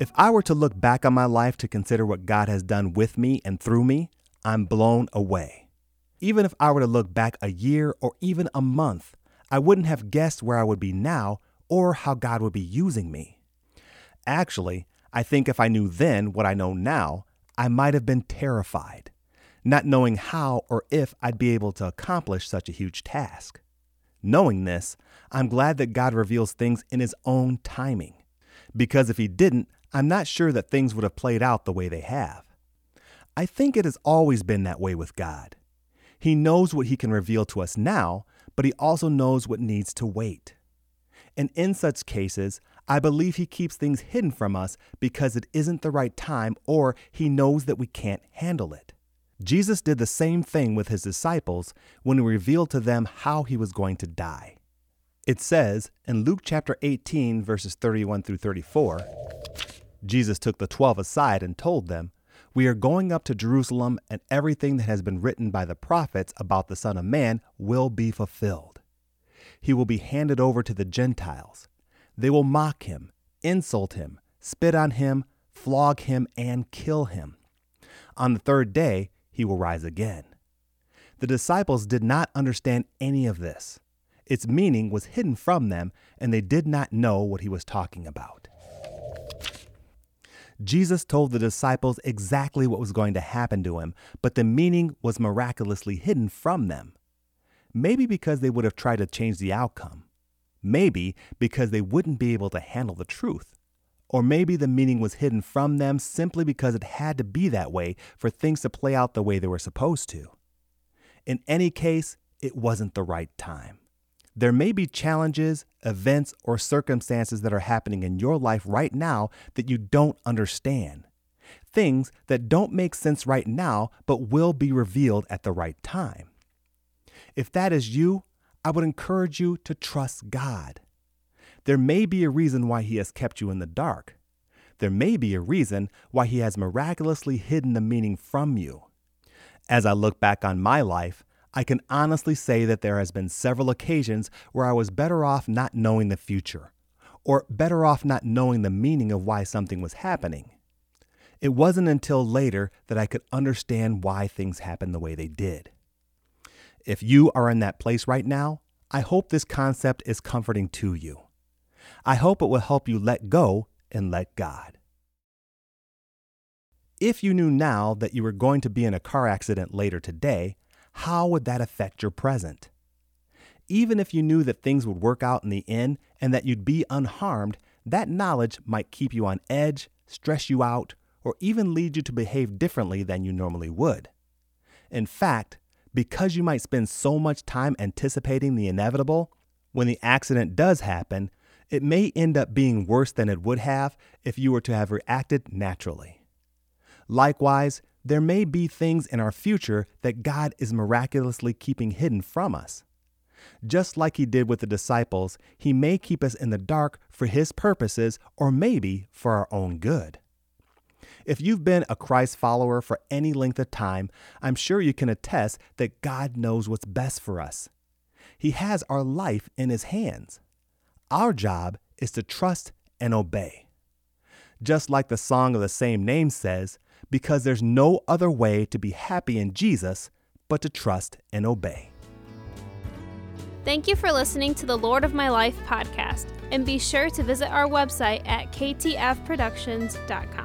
If I were to look back on my life to consider what God has done with me and through me, I'm blown away. Even if I were to look back a year or even a month, I wouldn't have guessed where I would be now or how God would be using me. Actually, I think if I knew then what I know now, I might have been terrified, not knowing how or if I'd be able to accomplish such a huge task. Knowing this, I'm glad that God reveals things in His own timing, because if He didn't, I'm not sure that things would have played out the way they have. I think it has always been that way with God. He knows what He can reveal to us now, but He also knows what needs to wait. And in such cases, I believe He keeps things hidden from us because it isn't the right time or He knows that we can't handle it. Jesus did the same thing with His disciples when He revealed to them how He was going to die. It says in Luke chapter 18, verses 31 through 34 Jesus took the twelve aside and told them, We are going up to Jerusalem, and everything that has been written by the prophets about the Son of Man will be fulfilled. He will be handed over to the Gentiles. They will mock him, insult him, spit on him, flog him, and kill him. On the third day, he will rise again. The disciples did not understand any of this. Its meaning was hidden from them, and they did not know what he was talking about. Jesus told the disciples exactly what was going to happen to him, but the meaning was miraculously hidden from them. Maybe because they would have tried to change the outcome. Maybe because they wouldn't be able to handle the truth. Or maybe the meaning was hidden from them simply because it had to be that way for things to play out the way they were supposed to. In any case, it wasn't the right time. There may be challenges, events, or circumstances that are happening in your life right now that you don't understand. Things that don't make sense right now, but will be revealed at the right time. If that is you, I would encourage you to trust God. There may be a reason why He has kept you in the dark. There may be a reason why He has miraculously hidden the meaning from you. As I look back on my life, I can honestly say that there has been several occasions where I was better off not knowing the future, or better off not knowing the meaning of why something was happening. It wasn't until later that I could understand why things happened the way they did. If you are in that place right now, I hope this concept is comforting to you. I hope it will help you let go and let God. If you knew now that you were going to be in a car accident later today, how would that affect your present? Even if you knew that things would work out in the end and that you'd be unharmed, that knowledge might keep you on edge, stress you out, or even lead you to behave differently than you normally would. In fact, because you might spend so much time anticipating the inevitable, when the accident does happen, it may end up being worse than it would have if you were to have reacted naturally. Likewise, there may be things in our future that God is miraculously keeping hidden from us. Just like He did with the disciples, He may keep us in the dark for His purposes or maybe for our own good. If you've been a Christ follower for any length of time, I'm sure you can attest that God knows what's best for us. He has our life in His hands. Our job is to trust and obey. Just like the song of the same name says, because there's no other way to be happy in Jesus but to trust and obey. Thank you for listening to the Lord of My Life podcast, and be sure to visit our website at ktfproductions.com.